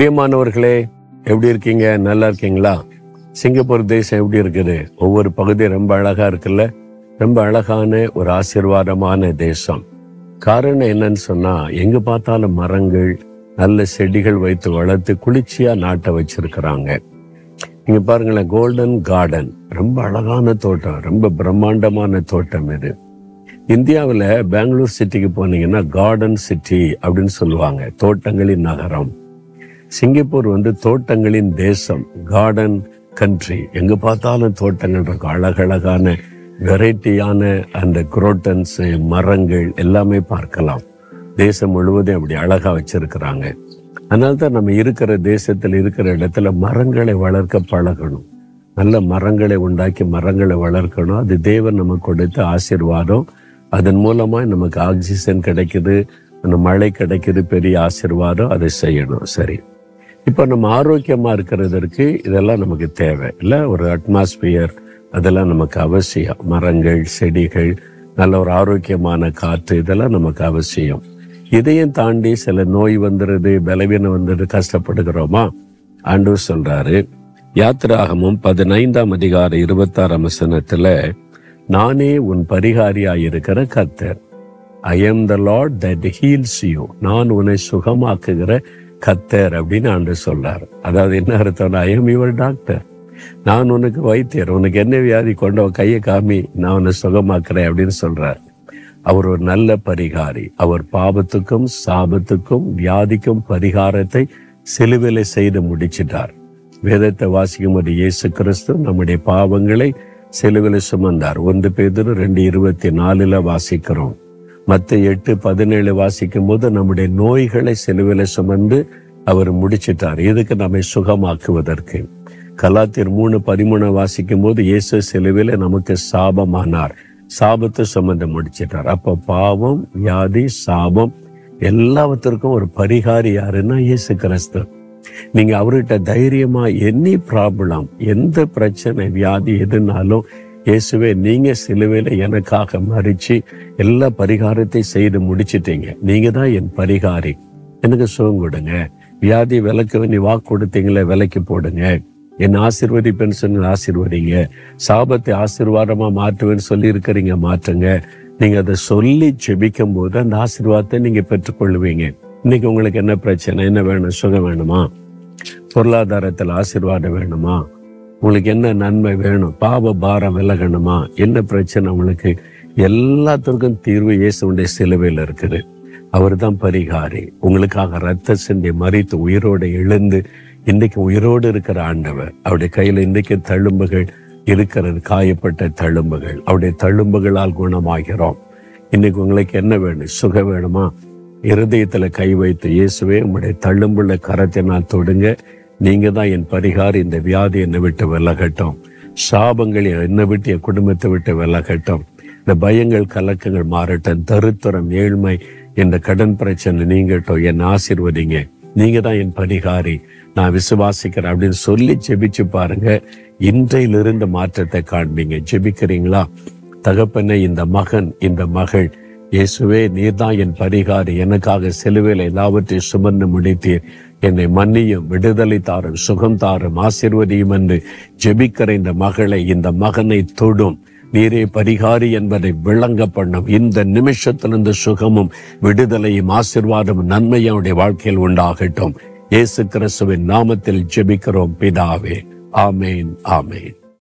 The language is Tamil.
பிரியமானவர்களே எப்படி இருக்கீங்க? நல்லா இருக்கீங்களா? சிங்கப்பூர் தேசம் எப்படி இருக்குது? ஒவ்வொரு பகுதி ரொம்ப அழகா இருக்குல்ல? ரொம்ப அழகான ஒரு ஆசீர்வாதமான தேசம். காரணம் என்னன்னு சொன்னா எங்க பார்த்தாலும் மரங்கள் நல்ல செடிகள் வைத்து வளர்த்து குளிர்ச்சியா நாட்டை வச்சிருக்கிறாங்க. இங்க பாருங்களேன் கோல்டன் கார்டன் ரொம்ப அழகான தோட்டம் ரொம்ப பிரம்மாண்டமான தோட்டம் இது. இந்தியாவில் பெங்களூர் சிட்டிக்கு போனீங்கன்னா கார்டன் சிட்டி அப்படின்னு சொல்லுவாங்க தோட்டங்களின் நகரம். சிங்கப்பூர் வந்து தோட்டங்களின் தேசம் கார்டன் கண்ட்ரி எங்க பார்த்தாலும் தோட்டங்கள் இருக்கும் அழகழகான வெரைட்டியான அந்த குரோட்டன்ஸ் மரங்கள் எல்லாமே பார்க்கலாம். தேசம் முழுவதும் அப்படி அழகா வச்சிருக்கிறாங்க. அதனால தான் நம்ம இருக்கிற தேசத்தில் இருக்கிற இடத்துல மரங்களை வளர்க்க பழகணும். நல்ல மரங்களை உண்டாக்கி மரங்களை வளர்க்கணும். அது தேவன் நமக்கு கொடுத்த ஆசீர்வாதம். அதன் மூலமா நமக்கு ஆக்சிஜன் கிடைக்குது. அந்த மழை கிடைக்குது பெரிய ஆசீர்வாதம். அதை செய்யணும். சரி. இப்போ நம்ம ஆரோக்கியமா இருக்கிறதற்கு இதெல்லாம் நமக்கு தேவை. இல்லை? ஒரு அட்மாஸ்பியர் அதெல்லாம் நமக்கு அவசியம். மரங்கள் செடிகள் நல்ல ஒரு ஆரோக்கியமான காற்று இதெல்லாம் நமக்கு அவசியம். இதையும் தாண்டி சில நோய் வந்துடுது பலவீனம் வந்துடுது கஷ்டப்படுகிறோமா? ஆண்டவர் சொல்றாரு யாத்திராகமும் பதினைந்தாம் அதிகார இருபத்தாறாம் வசனத்துல நானே உன் பரிகாரியாயிருக்கிற கர்த்தர். I am the Lord that heals you நான் உன்னை சுகமாக்குகிற கத்தர் அப்படின்னு ஆண்டு சொல்றாரு. அதாவது என்ன அர்த்தம்னா ஐ எம் யுவர் டாக்டர் நான் உனக்கு வைத்தியர். உனக்கு என்ன வியாதி கொண்ட கையை காமி நான் உன்னை சுகமாக்குறேன் அப்படின்னு சொல்றார். அவர் ஒரு நல்ல பரிகாரி. அவர் பாபத்துக்கும் சாபத்துக்கும் வியாதிக்கும் பரிகாரத்தை சிலுவிலை செய்து முடிச்சிட்டார். வேதத்தை வாசிக்கும் போது இயேசு கிறிஸ்து நம்முடைய பாவங்களை சிலுவிலை சுமந்தார். ஒன்று பேதர் ரெண்டு இருபத்தி நாலுல வாசிக்கிறோம். மத்த எட்டு பதினேழு வாசிக்கும் போது நம்முடைய நோய்களை செலுவில சுமந்து அவர் முடிச்சிட்டார். இதுக்கு நம்மை சுகமாக்குவதற்கு. கலாத்தியர் மூணு பதிமூணு வாசிக்கும் போது இயேசு செலுவில நமக்கு சாபமானார். சாபத்தை சுமந்து முடிச்சிட்டார். அப்ப பாவம் வியாதி சாபம் எல்லாவற்றிற்கும் ஒரு பரிகாரி யாருன்னா இயேசு கிறிஸ்து. நீங்க அவர்கிட்ட தைரியமா எனி ப்ராப்ளம் எந்த பிரச்சனை? வியாதி எதுனாலும் இயேசுவே நீங்க சிலுவையில் எனக்காக மறிச்சு எல்லா பரிகாரத்தை செய்து முடிச்சிட்டீங்க. நீங்க தான் என் பரிகாரி. எனக்கு சுகம் கொடுங்க. வியாதி விலக்கு நீ வாக்கு கொடுத்தீங்களே விலைக்கு போடுங்க. என் ஆசிர்வதிப்பேன்னு சொன்ன ஆசிர்வதிங்க. சாபத்தை ஆசீர்வாதமா மாற்றுவேன்னு சொல்லி இருக்கிறீங்க மாற்றுங்க. நீங்க அதை சொல்லி ஜெபிக்கும் போது அந்த ஆசீர்வாதத்தை நீங்க பெற்றுக்கொள்வீங்க. இன்னைக்கு உங்களுக்கு என்ன பிரச்சனை? என்ன வேணும்? சுகம் வேணுமா? பொருளாதாரத்தில் ஆசீர்வாதம் வேணுமா? உங்களுக்கு என்ன நன்மை வேணும்? பாவ பாரம் விலகணுமா? என்ன பிரச்சனை உங்களுக்கு? எல்லாத்திற்கும் தீர்வு இயேசுடைய சிலுவையில் இருக்குது. அவர் தான் பரிகாரி. உங்களுக்காக ரத்த சிந்தி மறித்து உயிரோடு எழுந்து இன்னைக்கு உயிரோடு இருக்கிற ஆண்டவர் அவருடைய கையில் இன்னைக்கு தழும்புகள் இருக்கிறது காயப்பட்ட தழும்புகள். அவருடைய தழும்புகளால் குணமாகிறோம். இன்னைக்கு உங்களுக்கு என்ன வேணும்? சுக வேணுமா? இருதயத்தில் கை வைத்து இயேசுவே உங்களுடைய தள்ளும்புள்ள கரத்தினால் தொடுங்க. நீங்க தான் என் பரிகாரி இந்த வியாதி என்னை விட்டு விலகட்டும். சாபங்கள் என்னை விட்டு என் குடும்பத்தை விட்டு விலகட்டும். இந்த பயங்கள் கலக்கங்கள் மாறட்டும். தருத்தரம் ஏழ்மை இந்த கடன் பிரச்சனை நீங்கட்டும். என் ஆசிர்வதிங்க. நீங்க தான் என் பரிகாரி. நான் விசுவாசிக்கிறேன் அப்படின்னு சொல்லி ஜெபிச்சு பாருங்க. இன்றையிலிருந்து மாற்றத்தை காண்பீங்க. ஜெபிக்கிறீங்களா? தகப்பனை இந்த மகன் இந்த மகள் இயேசுவே நீர்தான் என் பரிகாரி. எனக்காக சிலுவையில் எல்லாவற்றையும் சுமந்து முடித்தீர். என்னை மன்னியும் விடுதலை தாரும் சுகம் தாரும் ஆசிர்வதியும் என்று ஜெபிக்கிற இந்த மகளை இந்த மகனை தொடும். நீரே பரிகாரி என்பதை விளங்க பண்ணும். இந்த நிமிஷத்திலிருந்து சுகமும் விடுதலையும் ஆசிர்வாதமும் நன்மையும் அவருடைய வாழ்க்கையில் உண்டாகட்டும். இயேசு கிறிஸ்துவின் நாமத்தில் ஜெபிக்கிறோம் பிதாவே. ஆமேன் ஆமேன்.